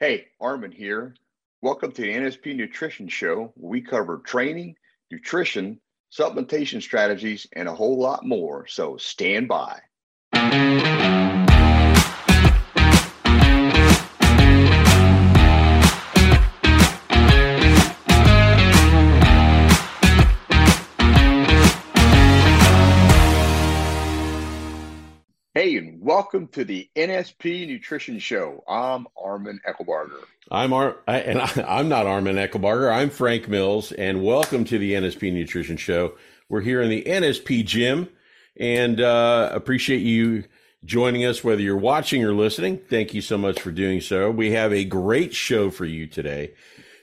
Hey, Armin here. Welcome to the NSP Nutrition Show, where we cover training, nutrition, supplementation strategies, and a whole lot more. So stand by. Welcome to the NSP Nutrition Show. I'm Armin Eckelbarger. I'm Ar- I, and I, am not Armin Eckelbarger. I'm Frank Mills, and welcome to the NSP Nutrition Show. We're here in the NSP gym, and uh, appreciate you joining us, whether you're watching or listening. Thank you so much for doing so. We have a great show for you today.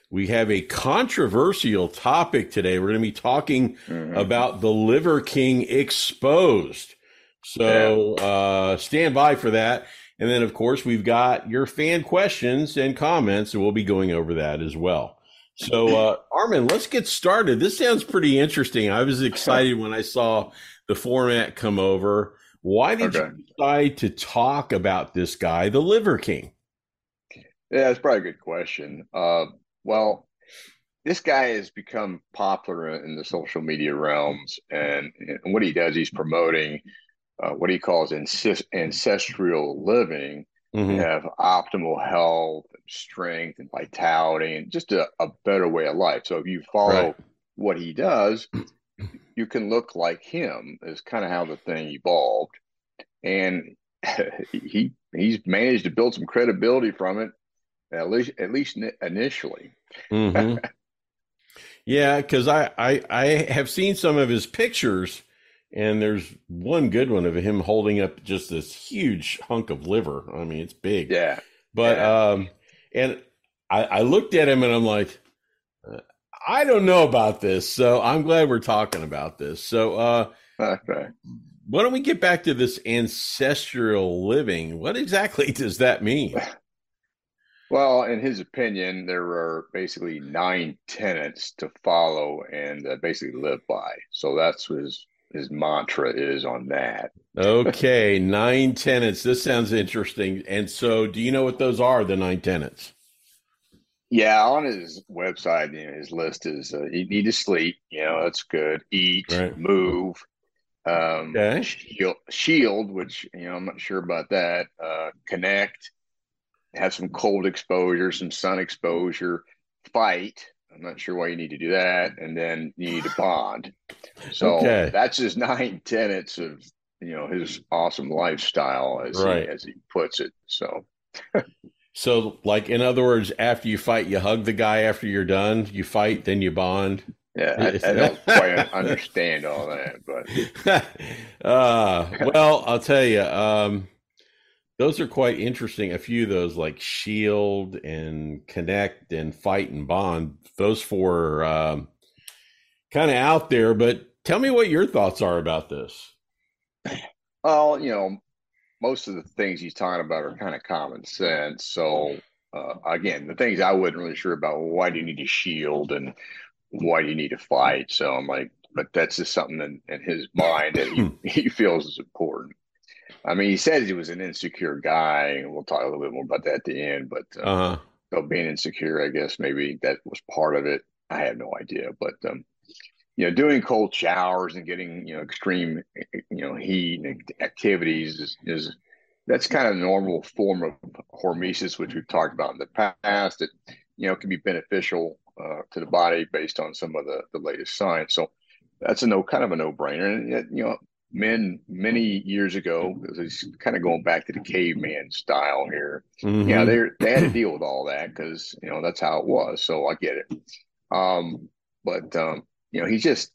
We have a controversial topic today. We're going to be talking mm-hmm. about the Liver King exposed. So uh, stand by for that. And then, of course, we've got your fan questions and comments, and we'll be going over that as well. So, uh, Armin, let's get started. This sounds pretty interesting. I was excited when I saw the format come over. Why did okay. you decide to talk about this guy, the Liver King? Yeah, it's probably a good question. Uh, well, this guy has become popular in the social media realms, and, and what he does, he's promoting uh, what he calls ancestral living. Mm-hmm. You have optimal health, strength, and vitality, and just a, a better way of life. So if you follow right. what he does, you can look like him. Is kind of how the thing evolved, and he he's managed to build some credibility from it, at least at least initially. Mm-hmm. yeah, because I, I I have seen some of his pictures and there's one good one of him holding up just this huge hunk of liver. I mean, it's big. Yeah. But, yeah. um, and I, I looked at him and I'm like, I don't know about this. So I'm glad we're talking about this. So, uh, okay. Why don't we get back to this ancestral living? What exactly does that mean? Well, in his opinion, there are basically nine tenets to follow and uh, basically live by. So that's his his mantra is on that. okay, nine tenants. This sounds interesting. And so, do you know what those are? The nine tenants. Yeah, on his website, you know, his list is uh, you need to sleep. You know, that's good. Eat, right. move, um, okay. shield, shield, which you know I'm not sure about that. Uh, connect, have some cold exposure, some sun exposure, fight, I'm not sure why you need to do that. And then you need a bond. So okay. that's his nine tenets of you know his awesome lifestyle as right. he, as he puts it. So. so, like in other words, after you fight, you hug the guy. After you're done, you fight, then you bond. Yeah, I, I don't quite understand all that, but uh, well, I'll tell you. Um, those are quite interesting. A few of those, like Shield and Connect and Fight and Bond, those four um, kind of out there. But tell me what your thoughts are about this. Well, you know, most of the things he's talking about are kind of common sense. So, uh, again, the things I wasn't really sure about well, why do you need a shield and why do you need to fight? So I'm like, but that's just something in, in his mind that he, he feels is important. I mean, he said he was an insecure guy, and we'll talk a little bit more about that at the end. But uh, uh-huh. so being insecure, I guess maybe that was part of it. I have no idea, but um, you know, doing cold showers and getting you know extreme you know heat and activities is, is that's kind of a normal form of hormesis, which we've talked about in the past. It you know can be beneficial uh, to the body based on some of the the latest science. So that's a no kind of a no brainer, and you know men many years ago, because it's kind of going back to the caveman style here. Mm-hmm. Yeah, they they had to deal with all that because you know that's how it was. So I get it. Um, but um, you know, he's just,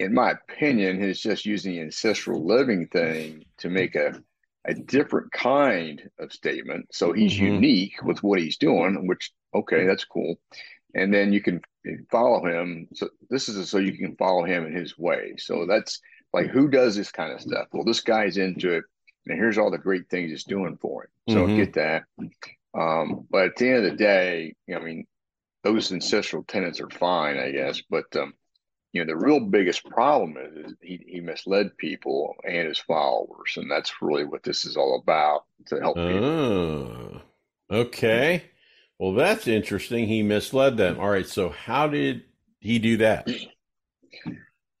in my opinion, he's just using the ancestral living thing to make a a different kind of statement. So he's mm-hmm. unique with what he's doing, which okay, that's cool. And then you can follow him. So this is a, so you can follow him in his way. So that's like who does this kind of stuff? Well, this guy's into it, and here's all the great things it's doing for him. So mm-hmm. get that. Um, but at the end of the day, I mean, those ancestral tenants are fine, I guess. But um, you know, the real biggest problem is, is he, he misled people and his followers, and that's really what this is all about to help people. Oh, okay. Well, that's interesting. He misled them. All right. So how did he do that?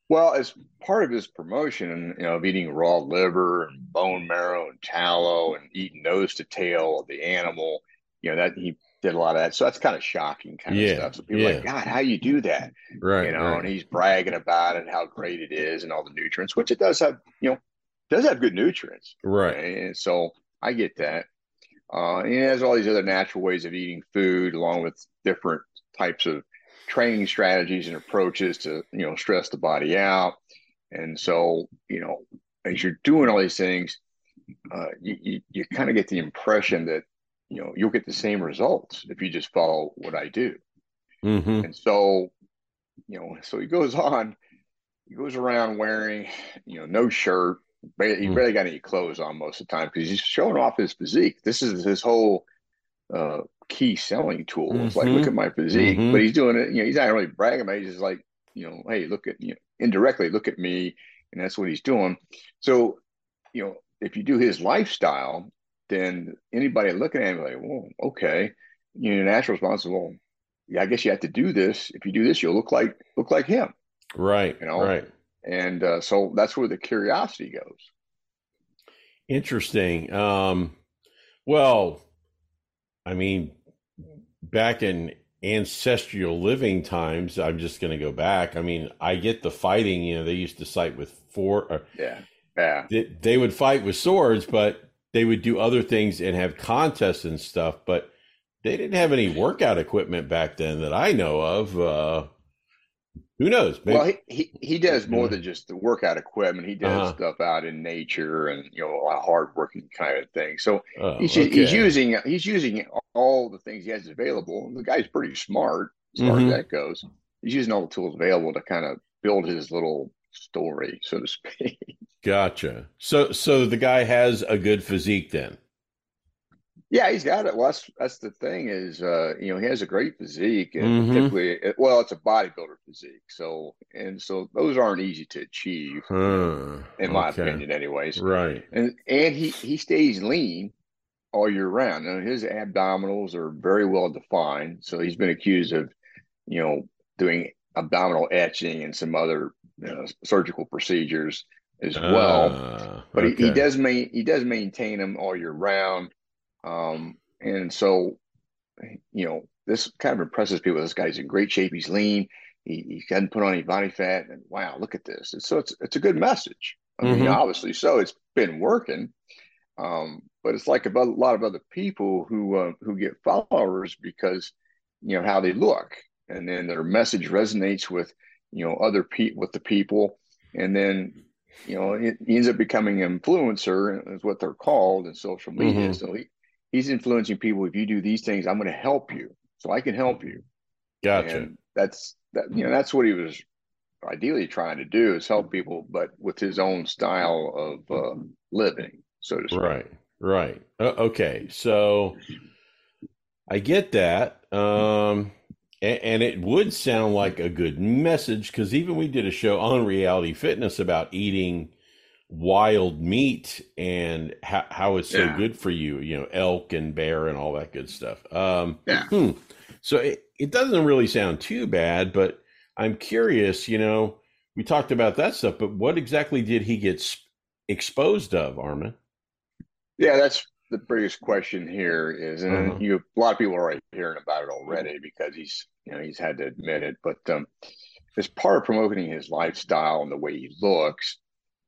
Well, as part of his promotion, you know, of eating raw liver and bone marrow and tallow and eating nose to tail of the animal, you know, that he did a lot of that. So that's kind of shocking kind Yeah, of stuff. So people yeah. are like, God, how you do that? Right. You know, right. and he's bragging about it, and how great it is and all the nutrients, which it does have, you know, does have good nutrients. Right. And so I get that. Uh, and he has all these other natural ways of eating food, along with different types of training strategies and approaches to, you know, stress the body out. And so, you know, as you're doing all these things, uh, you, you, you kind of get the impression that, you know, you'll get the same results if you just follow what I do. Mm-hmm. And so, you know, so he goes on, he goes around wearing, you know, no shirt. He Mm. barely got any clothes on most of the time because he's showing off his physique. This is his whole uh, key selling tool. It's like, Mhm. look at my physique, Mhm. but he's doing it. You know, he's not really bragging about. it. He's just like, you know, hey, look at you know, indirectly, look at me, and that's what he's doing. So, you know, if you do his lifestyle, then anybody looking at him like, well, okay, you know, natural response is, well, yeah, I guess you have to do this. If you do this, you'll look like look like him. Right. You know? Right. And uh, so that's where the curiosity goes. Interesting. Um, well, I mean, back in ancestral living times, I'm just going to go back. I mean, I get the fighting. You know, they used to fight with four. Or Yeah. Yeah. they, they would fight with swords, but they would do other things and have contests and stuff. But they didn't have any workout equipment back then that I know of. Uh, who knows? Maybe- Well, he, he he does more than just the workout equipment. He does Uh-huh. stuff out in nature and you know a lot of hardworking kind of thing. So oh, he's he's using he's using all the things he has available. The guy's pretty smart as far Mhm. as that goes. He's using all the tools available to kind of build his little story, so to speak. Gotcha. So, so the guy has a good physique then. Yeah, he's got it. Well, that's that's the thing is, uh, you know, he has a great physique, and Mhm. typically, well, it's a bodybuilder physique. So, and so those aren't easy to achieve, Huh. in my Okay. opinion, anyways. Right. And and he he stays lean all year round. Now, his abdominals are very well defined. So he's been accused of, you know, doing abdominal etching and some other you know, surgical procedures as well. Ah, but he, he does main he does maintain them all year round. Um, and so, you know, this kind of impresses people. This guy's in great shape. He's lean. He, he hasn't put on any body fat. And wow, look at this. And so it's it's a good message. I mean, Mhm. obviously, so it's been working. Um, but it's like a lot of other people who uh, who get followers because you know how they look, and then their message resonates with you know other people with the people, and then you know it, ends up becoming an influencer, is what they're called in social media. Mhm. So he, he's influencing people. If you do these things, I'm going to help you, so I can help you. Gotcha. And that's that. You know, that's what he was ideally trying to do is help people, but with his own style of uh, living, so to speak. Right. Right. Uh, okay. So I get that. Um, and, and it would sound like a good message because even we did a show on reality fitness about eating wild meat and how, how it's so Yeah. good for you, you know, elk and bear and all that good stuff. Um, Yeah. hmm. So it, it doesn't really sound too bad, but I'm curious, you know, we talked about that stuff, but what exactly did he get s- exposed of, Armin? Yeah, that's the biggest question here is, and Uh-huh. you a lot of people are already hearing about it already because he's you know he's had to admit it. But um, as part of promoting his lifestyle and the way he looks,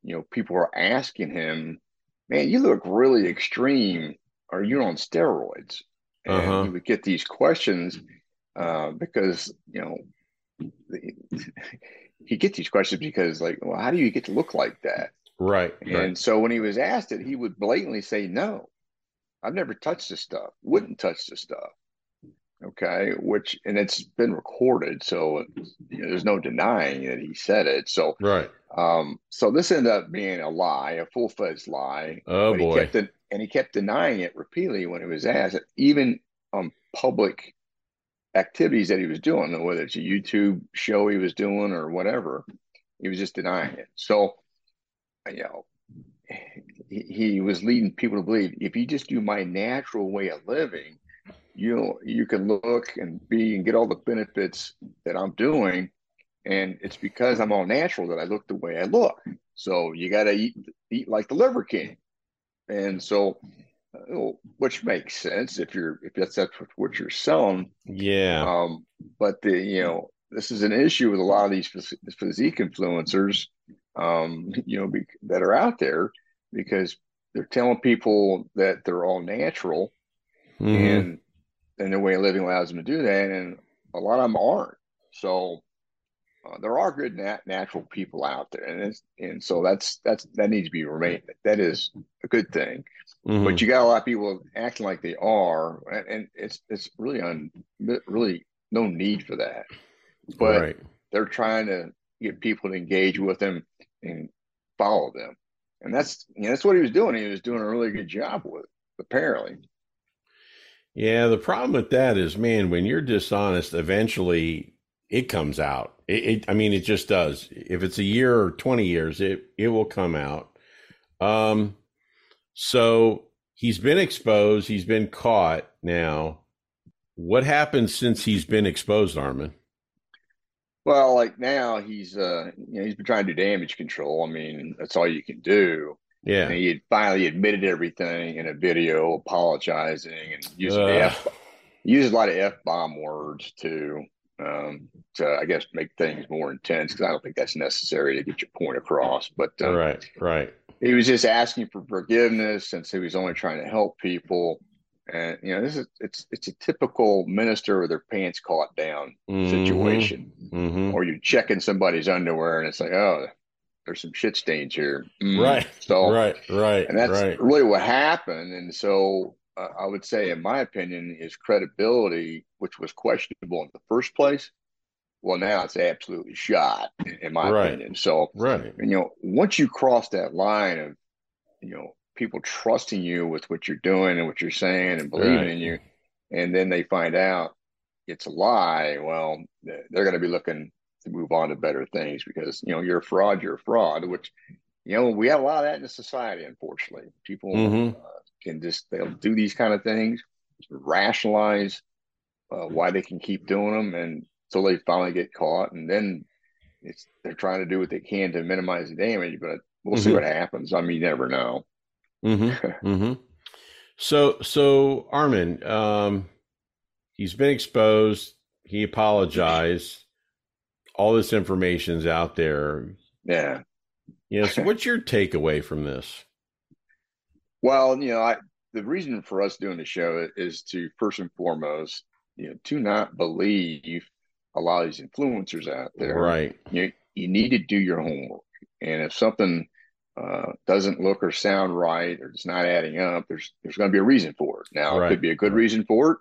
you know, people are asking him, "Man, you look really extreme. Are you on steroids?" And Uh-huh. he would get these questions uh, because you know he get these questions because like, well, how do you get to look like that? Right. And right. so when he was asked it, he would blatantly say, No, I've never touched this stuff, wouldn't touch this stuff. Okay. Which, and it's been recorded. So you know, there's no denying that he said it. So, Right. um, so this ended up being a lie, a full fledged lie. Oh but he boy. kept it, and he kept denying it repeatedly when he was asked, even on public activities that he was doing, whether it's a YouTube show he was doing or whatever, he was just denying it. So, you know, he, he was leading people to believe if you just do my natural way of living, you know, you can look and be and get all the benefits that I'm doing, and it's because I'm all natural that I look the way I look. So you got to eat eat like the Liver King, and so uh, which makes sense if you're if that's that's what you're selling. Yeah. Um, but the you know this is an issue with a lot of these physique influencers, um, you know, be, that are out there because they're telling people that they're all natural, mm-hmm. and and their way of living allows them to do that, and a lot of them aren't. So uh, there are good nat- natural people out there, and and so that's that's that needs to be remain. That is a good thing. Mm-hmm. But you got a lot of people acting like they are, and, and it's it's really un really no need for that. But right. they're trying to get people to engage with them and follow them, and that's you know, that's what he was doing. He was doing a really good job with, apparently. Yeah, the problem with that is, man, when you're dishonest, eventually it comes out. It, it, I mean, it just does. If it's a year or 20 years, it, it will come out. Um, so he's been exposed. He's been caught now. What happened since he's been exposed, Armin? Well, like now he's uh you know he's been trying to do damage control. I mean, that's all you can do. Yeah. And he finally admitted everything in a video, apologizing and using uh. F uses a lot of F bomb words too um, to I guess make things more intense because I don't think that's necessary to get your point across. But um, right, right. He was just asking for forgiveness since he was only trying to help people. And you know, this is it's it's a typical minister with their pants caught down mm-hmm. situation, mm-hmm. or you're checking somebody's underwear and it's like, oh, there's some shit stains here. Mm. Right. So right, right, and that's right. really what happened. And so uh, I would say, in my opinion, his credibility, which was questionable in the first place, well, now it's absolutely shot, in my right. opinion. So, right, and, you know, once you cross that line of, you know, people trusting you with what you're doing and what you're saying and believing right. in you, and then they find out it's a lie, well, they're going to be looking to move on to better things because you know you're a fraud, you're a fraud, which you know we have a lot of that in the society. Unfortunately, people. Mm-hmm. Uh, can just they'll do these kind of things, rationalize uh, why they can keep doing them, and so they finally get caught, and then it's they're trying to do what they can to minimize the damage, but we'll mm-hmm. see what happens. I mean, you never know. Mm-hmm. mm-hmm. So, so Armin, um, he's been exposed. He apologized. All this information's out there. Yeah. You know, so what's your takeaway from this? Well, you know, I, the reason for us doing the show is to first and foremost, you know, to not believe a lot of these influencers out there. Right. You you need to do your homework, and if something uh, doesn't look or sound right, or it's not adding up, there's there's going to be a reason for it. Now, right. it could be a good reason for it,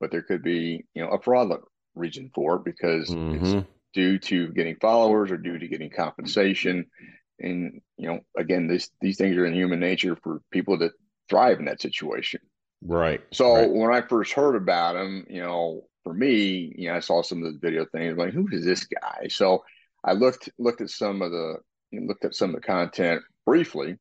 but there could be you know a fraudulent reason for it because mm-hmm. it's due to getting followers or due to getting compensation. And you know again this these things are in human nature for people to thrive in that situation. Right so right. when i first heard about him you know for me you know i saw some of the video things like who is this guy? So i looked looked at some of the you know, looked at some of the content briefly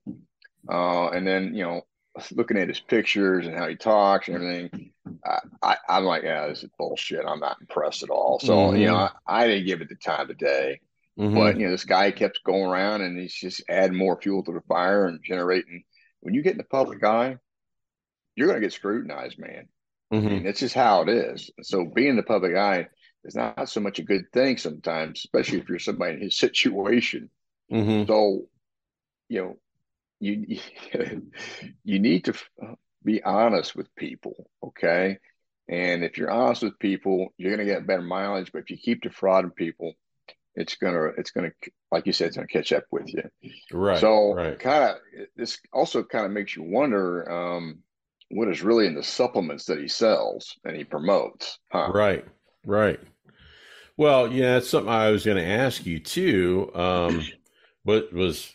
uh, and then you know looking at his pictures and how he talks and everything I, I i'm like yeah this is bullshit i'm not impressed at all so mm-hmm. you know I, I didn't give it the time of day Mm-hmm. But you know, this guy kept going around and he's just adding more fuel to the fire and generating. When you get in the public eye, you're going to get scrutinized, man. Mm-hmm. I mean, that's just how it is. So being in the public eye is not so much a good thing sometimes, especially if you're somebody in his situation. Mm-hmm. So, you know, you you need to be honest with people, okay? And if you're honest with people, you're going to get better mileage. But if you keep defrauding people, it's gonna it's gonna like you said it's gonna catch up with you right so right. kind of this also kind of makes you wonder um, what is really in the supplements that he sells and he promotes huh? right right well yeah that's something i was going to ask you too um what was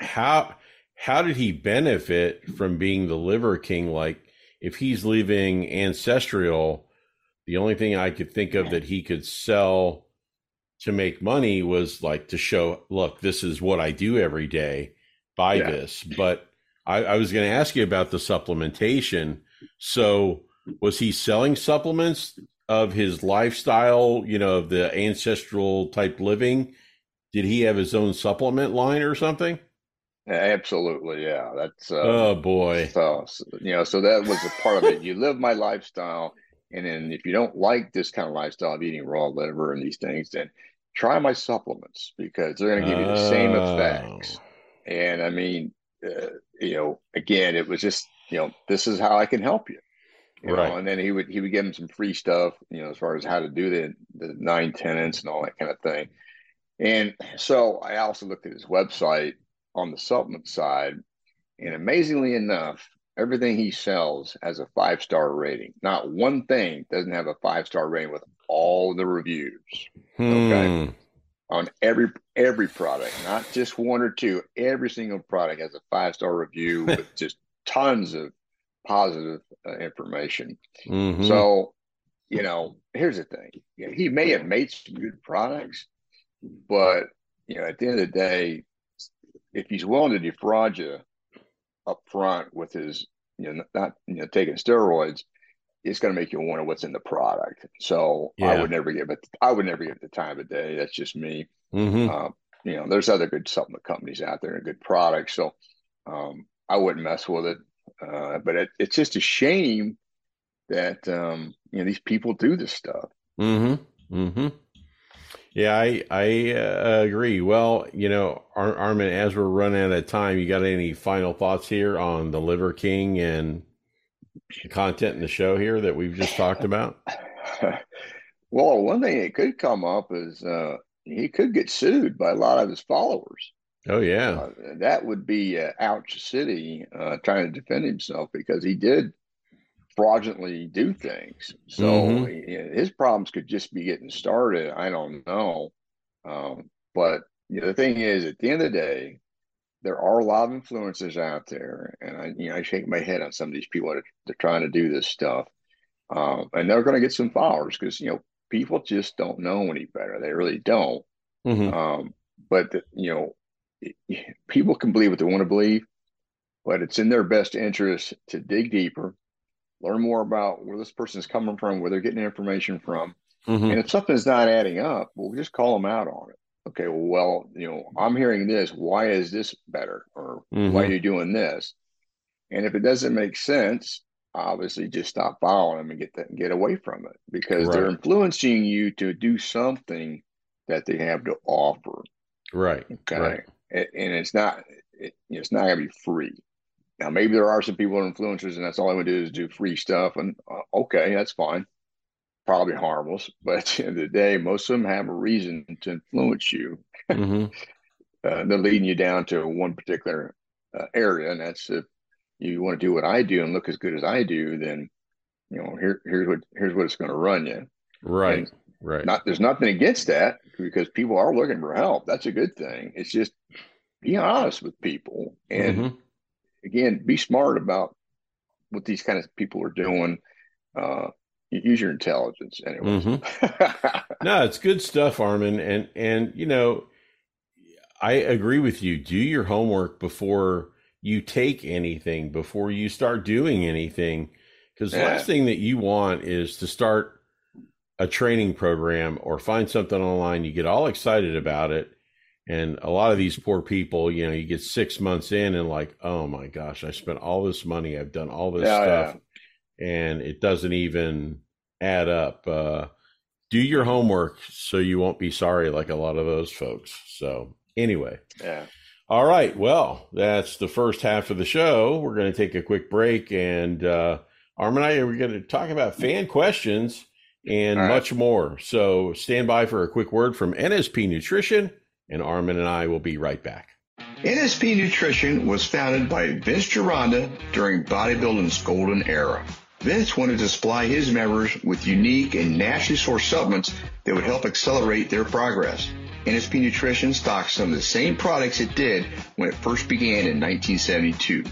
how how did he benefit from being the liver king like if he's leaving ancestral the only thing i could think of that he could sell to make money was like to show, look, this is what I do every day. Buy yeah. this. But I, I was going to ask you about the supplementation. So was he selling supplements of his lifestyle, you know, of the ancestral type living? Did he have his own supplement line or something? Absolutely, yeah. That's uh, oh boy. So, you know, so that was a part of it. You live my lifestyle, and then if you don't like this kind of lifestyle of eating raw liver and these things, then try my supplements because they're going to give you the same effects. Oh. And I mean, uh, you know, again, it was just, you know, this is how I can help you. You right. know, and then he would he would give him some free stuff, you know, as far as how to do the the nine tenants and all that kind of thing. And so I also looked at his website on the supplement side, and amazingly enough, everything he sells has a five star rating. Not one thing doesn't have a five star rating with all the reviews. Hmm. Okay. On every every product, not just one or two. Every single product has a five star review with just tons of positive uh, information. Mm-hmm. So, you know, here's the thing: he may have made some good products, but you know, at the end of the day, if he's willing to defraud you up front with his, you know, not you know taking steroids, it's going to make you wonder what's in the product. So yeah. I would never give it. I would never give it the time of day. That's just me. Mm-hmm. Uh, you know, there's other good supplement companies out there and good products. So um, I wouldn't mess with it. Uh, but it, it's just a shame that um, you know these people do this stuff. Mm-hmm. Mm-hmm. Yeah, I I uh, agree. Well, you know, Ar- Armin, as we're running out of time, you got any final thoughts here on the Liver King and content in the show here that we've just talked about? well, one thing that could come up is uh, he could get sued by a lot of his followers. Oh yeah, uh, that would be uh, ouch city uh, trying to defend himself because he did fraudulently do things. So mm-hmm. his problems could just be getting started. I don't know, um, but you know, the thing is, at the end of the day, there are a lot of influencers out there, and I you know I shake my head on some of these people that are trying to do this stuff, um, and they're going to get some followers because you know people just don't know any better. They really don't. Mm-hmm. Um, but the, you know people can believe what they want to believe, but it's in their best interest to dig deeper, learn more about where this person is coming from, where they're getting information from. Mm-hmm. And if something's not adding up, we'll just call them out on it. Okay, well, you know, I'm hearing this. Why is this better? Or mm-hmm. why are you doing this? And if it doesn't make sense, obviously just stop following them and get that get away from it because right. they're influencing you to do something that they have to offer. Right. Okay. Right and it's not it, it's not going to be free. Now, maybe there are some people influencers, and that's all I would do is do free stuff. And uh, okay, that's fine. Probably harmless, but at the end of the day, most of them have a reason to influence you. Mm-hmm. uh, they're leading you down to one particular uh, area, and that's if you want to do what I do and look as good as I do, then you know here here's what here's what it's going to run you. Right. And right. Not there's nothing against that because people are looking for help. That's a good thing. It's just be honest with people and mm-hmm. Again be smart about what these kind of people are doing. Uh, use your intelligence anyway. Mm-hmm. no it's good stuff armin. And and you know i agree with you. Do your homework before you take anything before you start doing anything. Because yeah. the last thing that you want is to start a training program or find something online you get all excited about it and a lot of these poor people, you know, you get six months in and like, oh my gosh, I spent all this money, I've done all this yeah, stuff, yeah. and it doesn't even add up. Uh, do your homework so you won't be sorry like a lot of those folks. So anyway, yeah. All right. Well, that's the first half of the show. We're going to take a quick break, and uh, Arm and I are going to talk about fan questions and right. much more. So stand by for a quick word from NSP Nutrition and Armin and I will be right back. NSP Nutrition was founded by Vince Gironda during bodybuilding's golden era. Vince wanted to supply his members with unique and nationally sourced supplements that would help accelerate their progress. NSP Nutrition stocks some of the same products it did when it first began in 1972.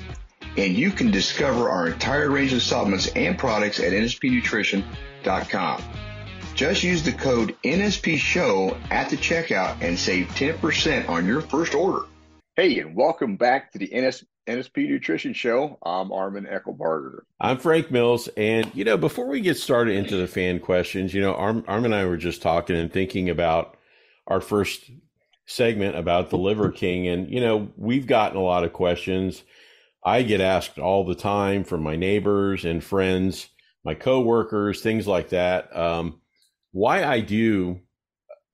And you can discover our entire range of supplements and products at nspnutrition.com. Just use the code NSP Show at the checkout and save 10% on your first order. Hey, and welcome back to the NS, NSP Nutrition Show. I'm Armin Eckelbarger. I'm Frank Mills. And, you know, before we get started into the fan questions, you know, Arm, Arm and I were just talking and thinking about our first segment about the Liver King. And, you know, we've gotten a lot of questions. I get asked all the time from my neighbors and friends, my coworkers, things like that. Um, why I do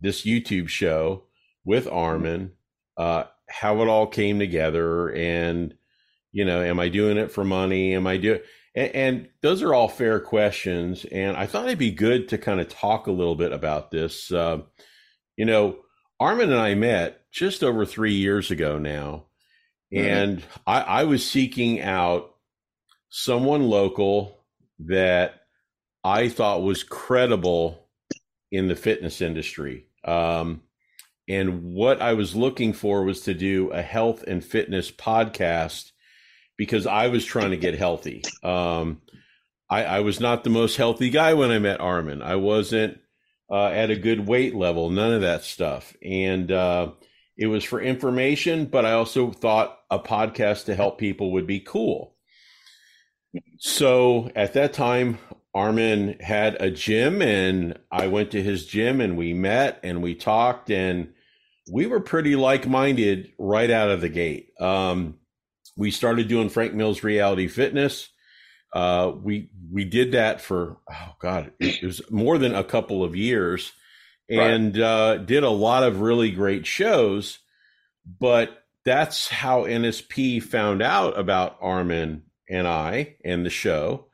this YouTube show with Armin, uh, how it all came together, and you know, am I doing it for money? Am I doing? And, and those are all fair questions. And I thought it'd be good to kind of talk a little bit about this. Uh, you know, Armin and I met just over three years ago now, mm-hmm. and I, I was seeking out someone local that I thought was credible in the fitness industry. Um, and what I was looking for was to do a health and fitness podcast because I was trying to get healthy. Um, I, I, was not the most healthy guy when I met Armin. I wasn't uh, at a good weight level, none of that stuff. And uh, it was for information, but I also thought a podcast to help people would be cool. So at that time, Armin had a gym, and I went to his gym, and we met and we talked, and we were pretty like minded right out of the gate. Um, we started doing Frank Mills Reality Fitness. Uh, we we did that for oh god, it was more than a couple of years, and right. uh, did a lot of really great shows. But that's how NSP found out about Armin and I and the show,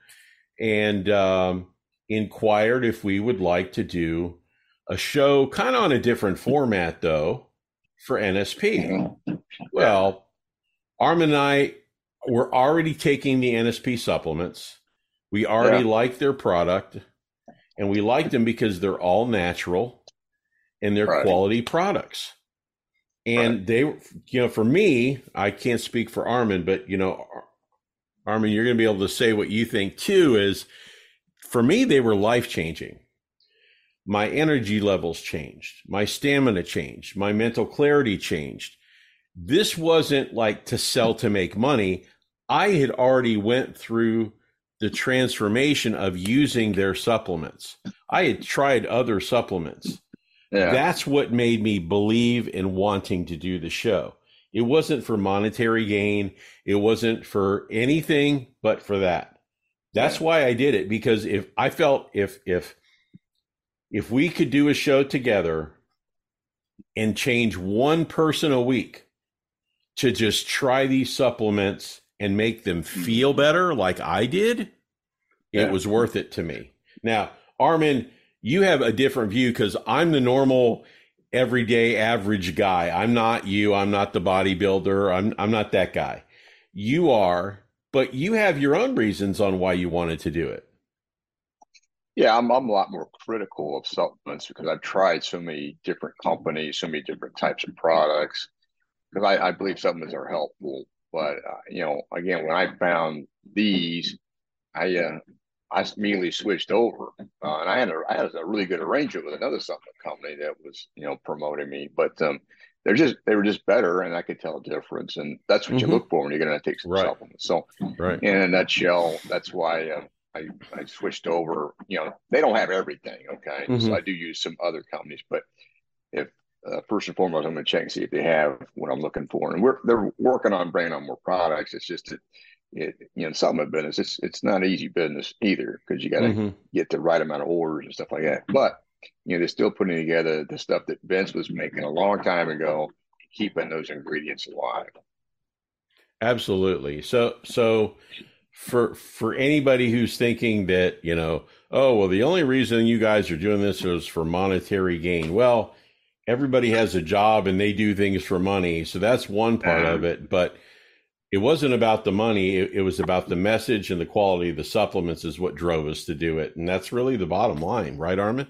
and um, inquired if we would like to do a show kind of on a different format though for NSP. Well, Armin and I were already taking the NSP supplements. We already yeah. liked their product and we liked them because they're all natural and they're right. quality products. And right. they, you know, for me, I can't speak for Armin, but you know, Armin, you're going to be able to say what you think too. Is for me, they were life changing my energy levels changed, my stamina changed, my mental clarity changed. This wasn't like to sell to make money. I had already went through the transformation of using their supplements. I had tried other supplements. Yeah. That's what made me believe in wanting to do the show. It wasn't for monetary gain. It wasn't for anything but for that. That's yeah. why I did it because if I felt if if if we could do a show together and change one person a week to just try these supplements and make them hmm. feel better like I did, yeah. it was worth it to me. Now, Armin, you have a different view because I'm the normal, everyday, average guy. I'm not you. I'm not the bodybuilder. I'm I'm not that guy. You are, but you have your own reasons on why you wanted to do it. Yeah, I'm I'm a lot more critical of supplements because I've tried so many different companies, so many different types of products. Because I, I believe supplements are helpful, but uh, you know, again, when I found these, I uh, I immediately switched over, uh, and I had a I had a really good arrangement with another supplement company that was you know promoting me, but um, they're just they were just better, and I could tell a difference, and that's what mm-hmm. you look for when you're going to take some right. supplements. So, right. in a nutshell, that's why. Uh, I, I switched over. You know, they don't have everything. Okay, mm-hmm. so I do use some other companies, but if uh, first and foremost, I'm going to check and see if they have what I'm looking for. And we're they're working on bringing on more products. It's just that it you know supplement business. It's it's not easy business either because you got to mm-hmm. get the right amount of orders and stuff like that. But you know they're still putting together the stuff that Vince was making a long time ago, keeping those ingredients alive. Absolutely. So so for for anybody who's thinking that you know oh well the only reason you guys are doing this is for monetary gain well everybody has a job and they do things for money so that's one part of it but it wasn't about the money it, it was about the message and the quality of the supplements is what drove us to do it and that's really the bottom line right armin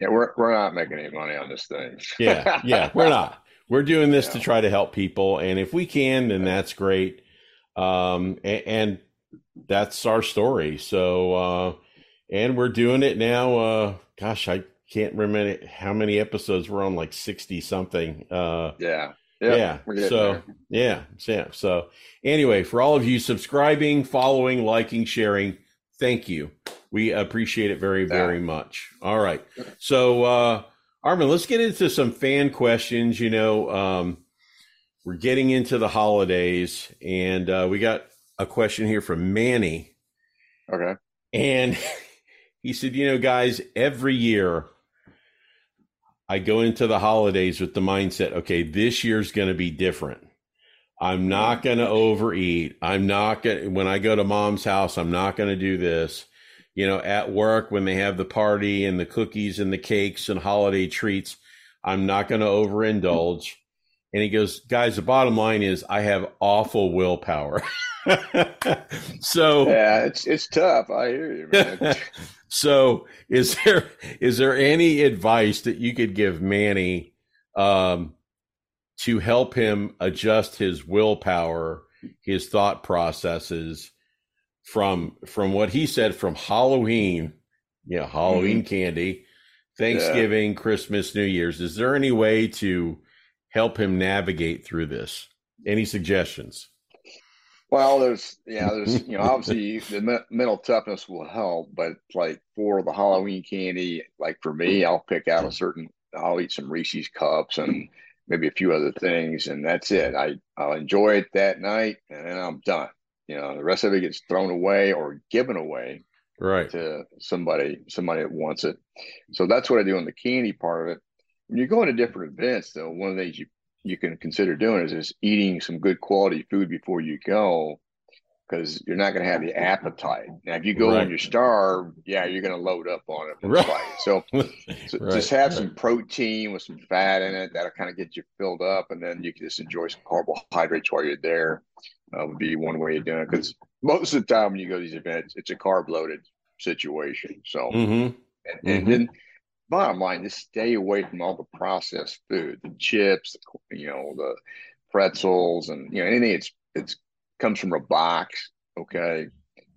yeah we're, we're not making any money on this thing yeah yeah we're not we're doing this yeah. to try to help people and if we can then that's great um, and, and that's our story. So, uh, and we're doing it now. Uh, gosh, I can't remember how many episodes we're on, like 60 something. Uh, yeah. Yeah. So yeah, yeah. So anyway, for all of you subscribing, following, liking, sharing, thank you. We appreciate it very, very yeah. much. All right. So uh Armin, let's get into some fan questions. You know, um, we're getting into the holidays, and uh, we got a question here from Manny. Okay. And he said, you know, guys, every year I go into the holidays with the mindset, okay, this year's going to be different. I'm not going to overeat. I'm not going to, when I go to mom's house, I'm not going to do this. You know, at work, when they have the party and the cookies and the cakes and holiday treats, I'm not going to overindulge. And he goes, guys, the bottom line is I have awful willpower. so yeah, it's it's tough. I hear you, man. so is there is there any advice that you could give Manny um, to help him adjust his willpower, his thought processes from from what he said from Halloween, yeah, Halloween mm-hmm. candy, Thanksgiving, yeah. Christmas, New Year's. Is there any way to help him navigate through this? Any suggestions? Well, there's yeah, there's you know obviously the mental toughness will help, but like for the Halloween candy, like for me, I'll pick out a certain. I'll eat some Reese's cups and maybe a few other things, and that's it. I I'll enjoy it that night, and then I'm done. You know, the rest of it gets thrown away or given away right to somebody somebody that wants it. So that's what I do on the candy part of it. When you go into different events, though, one of the things you you can consider doing is, is eating some good quality food before you go because you're not going to have the appetite. Now, if you go right. and you starve, yeah, you're going to load up on it. Right. So, so right. just have some protein with some fat in it. That'll kind of get you filled up, and then you can just enjoy some carbohydrates while you're there. Uh, would be one way of doing it because most of the time when you go to these events, it's a carb loaded situation. So, mm-hmm. and, and mm-hmm. then bottom line, just stay away from all the processed food, the chips, the, you know, the pretzels, and you know anything it's it's comes from a box. Okay,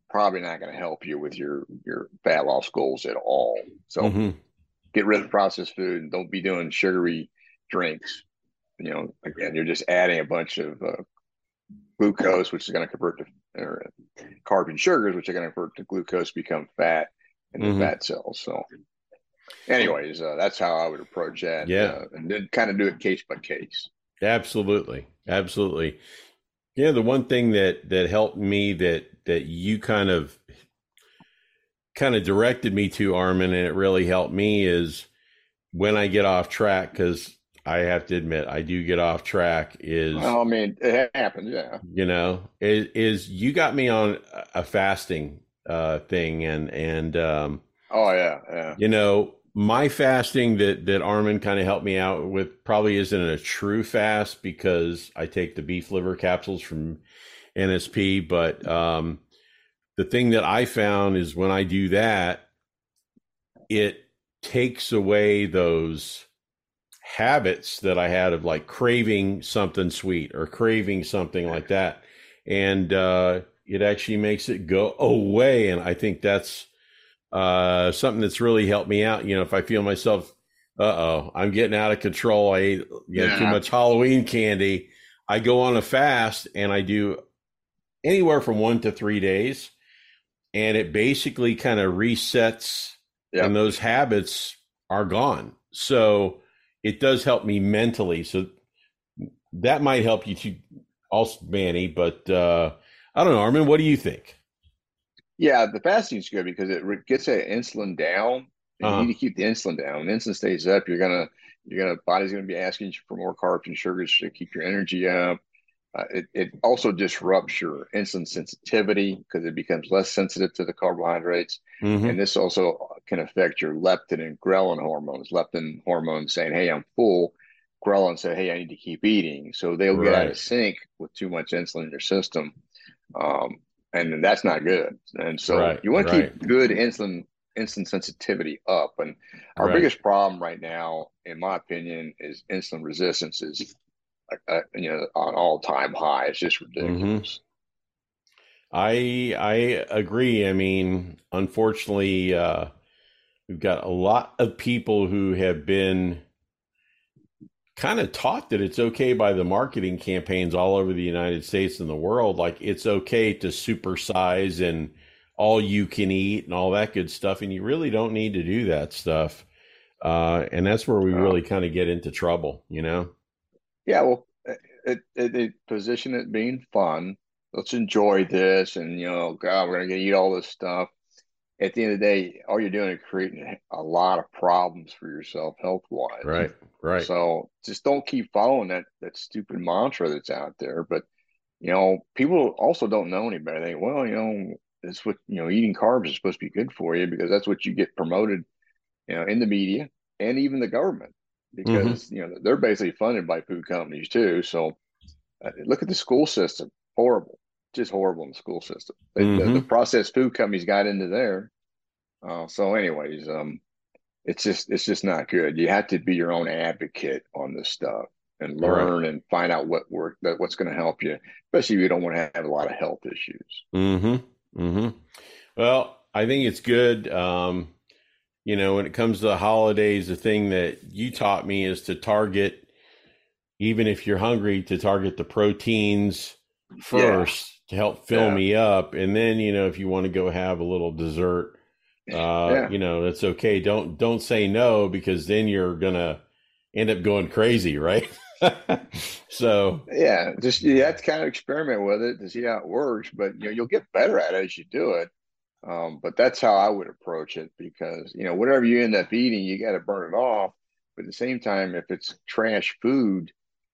probably not going to help you with your your fat loss goals at all. So mm-hmm. get rid of processed food and don't be doing sugary drinks. You know, again, you're just adding a bunch of uh, glucose, which is going to convert to or carbon sugars, which are going to convert to glucose, become fat in the mm-hmm. fat cells. So anyways, uh, that's how I would approach that. Yeah, uh, and then kind of do it case by case. Absolutely, absolutely. Yeah, the one thing that that helped me that that you kind of kind of directed me to Armin, and it really helped me is when I get off track because I have to admit I do get off track. Is well, I mean it happens, yeah. You know, is, is you got me on a fasting uh, thing, and and um, oh yeah, yeah. You know, my fasting that that Armin kind of helped me out with probably isn't a true fast because I take the beef liver capsules from NSP, but um, the thing that I found is when I do that, it takes away those habits that I had of like craving something sweet or craving something like that, and uh, it actually makes it go away, and I think that's uh, something that's really helped me out. You know, if I feel myself, uh oh, I'm getting out of control. I ate you know, yeah. too much Halloween candy. I go on a fast and I do anywhere from one to three days, and it basically kind of resets, yep. and those habits are gone. So it does help me mentally. So that might help you too, also, Manny. But uh, I don't know, Armin. What do you think? Yeah, the fasting is good because it gets that insulin down. Uh-huh. You need to keep the insulin down. When insulin stays up, you're gonna you're gonna body's gonna be asking for more carbs and sugars to keep your energy up. Uh, it, it also disrupts your insulin sensitivity because it becomes less sensitive to the carbohydrates. Mm-hmm. And this also can affect your leptin and ghrelin hormones. Leptin hormones saying, Hey, I'm full. Ghrelin say, Hey, I need to keep eating. So they'll right. get out of sync with too much insulin in your system. Um, and that's not good. And so right, you want to right. keep good insulin insulin sensitivity up. And our right. biggest problem right now, in my opinion, is insulin resistance is uh, you know on all time high. It's just ridiculous. Mm-hmm. I I agree. I mean, unfortunately, uh, we've got a lot of people who have been kind of taught that it's okay by the marketing campaigns all over the United States and the world. Like it's okay to supersize and all you can eat and all that good stuff. And you really don't need to do that stuff. Uh, and that's where we really kind of get into trouble, you know? Yeah. Well, it, it, it position it being fun. Let's enjoy this. And, you know, God, we're going to eat all this stuff. At the end of the day, all you're doing is creating a lot of problems for yourself health wise. Right. Right. So just don't keep following that, that stupid mantra that's out there. But, you know, people also don't know any better. They think, well, you know, it's what you know eating carbs is supposed to be good for you because that's what you get promoted you know in the media and even the government because mm-hmm. you know they're basically funded by food companies too so uh, look at the school system horrible just horrible in the school system mm-hmm. the, the, mm-hmm. processed food companies got into there uh, so anyways um it's just it's just not good you have to be your own advocate on this stuff and learn right. and find out what work that what's going to help you especially if you don't want to have a lot of health issues mm-hmm hmm Well, I think it's good. Um, you know, when it comes to the holidays, the thing that you taught me is to target, even if you're hungry, to target the proteins first yeah. To help fill yeah. me up, and then you know if you want to go have a little dessert, uh, yeah. you know that's okay. Don't don't say no because then you're gonna end up going crazy, right? so yeah, just you have to kind of experiment with it to see how it works, but you know you'll get better at it as you do it. Um, but that's how I would approach it because you know whatever you end up eating, you got to burn it off. But at the same time, if it's trash food,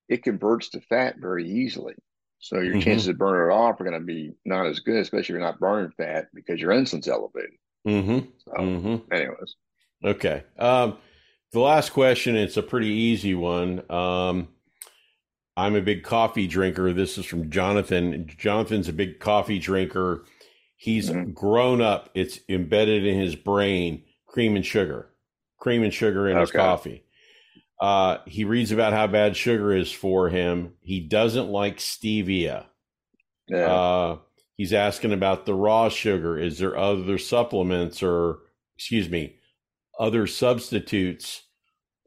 it converts to fat very easily. So your mm-hmm. chances of burning it off are going to be not as good, especially if you're not burning fat because your insulin's elevated. Mm-hmm. So, mm-hmm. anyways, okay. Um, the last question, it's a pretty easy one. Um, I'm a big coffee drinker. This is from Jonathan. Jonathan's a big coffee drinker. He's mm-hmm. grown up, it's embedded in his brain cream and sugar, cream and sugar in okay. his coffee. Uh, he reads about how bad sugar is for him. He doesn't like stevia. Yeah. Uh, he's asking about the raw sugar. Is there other supplements or, excuse me, other substitutes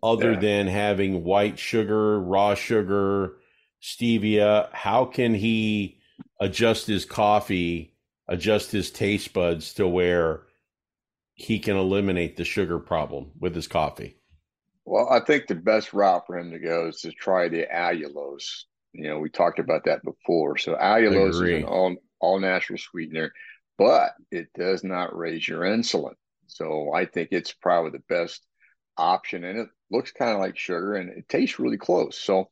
other yeah. than having white sugar, raw sugar, stevia? How can he adjust his coffee, adjust his taste buds to where he can eliminate the sugar problem with his coffee? Well, I think the best route for him to go is to try the allulose. You know, we talked about that before. So allulose is an all all natural sweetener, but it does not raise your insulin. So I think it's probably the best option. And it looks kind of like sugar and it tastes really close. So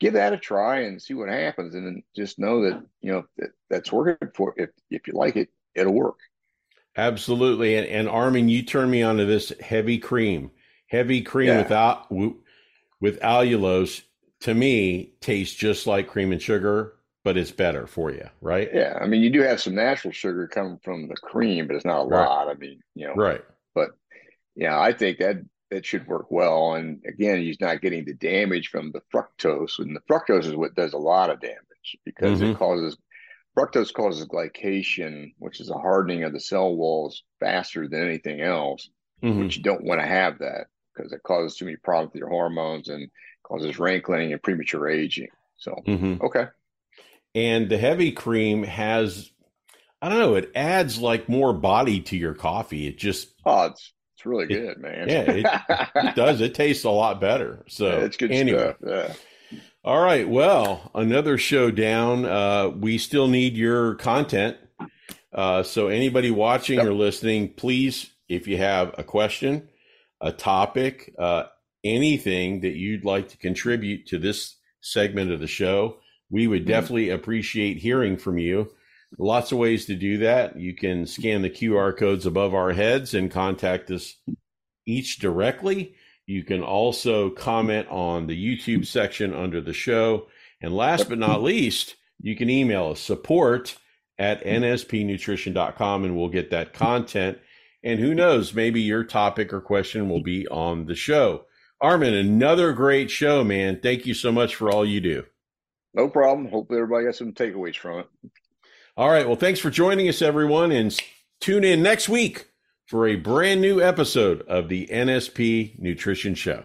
give that a try and see what happens. And then just know that, you know, that, that's working for if if you like it, it'll work. Absolutely. And, and Armin, you turned me onto this heavy cream. Heavy cream yeah. without with allulose to me tastes just like cream and sugar but it's better for you, right? Yeah, I mean, you do have some natural sugar coming from the cream, but it's not a right. lot. I mean, you know, right? But yeah, I think that that should work well. And again, he's not getting the damage from the fructose, and the fructose is what does a lot of damage because mm-hmm. it causes fructose causes glycation, which is a hardening of the cell walls faster than anything else. Mm-hmm. Which you don't want to have that because it causes too many problems with your hormones and causes wrinkling and premature aging. So, mm-hmm. okay and the heavy cream has I don't know, it adds like more body to your coffee. It just oh, it's it's really good, man. Yeah, it, it, does. It tastes a lot better. So yeah, it's good anyway. stuff. Yeah. All right. Well, another show down. Uh, we still need your content. Uh, so anybody watching yep. or listening, please, if you have a question, a topic, uh, anything that you'd like to contribute to this segment of the show, we would mm-hmm. definitely appreciate hearing from you. Lots of ways to do that. You can scan the QR codes above our heads and contact us each directly. You can also comment on the YouTube section under the show. And last but not least, you can email us support at nspnutrition.com and we'll get that content. And who knows, maybe your topic or question will be on the show. Armin, another great show, man. Thank you so much for all you do. No problem. Hopefully, everybody got some takeaways from it. All right. Well, thanks for joining us, everyone, and tune in next week for a brand new episode of the NSP Nutrition Show.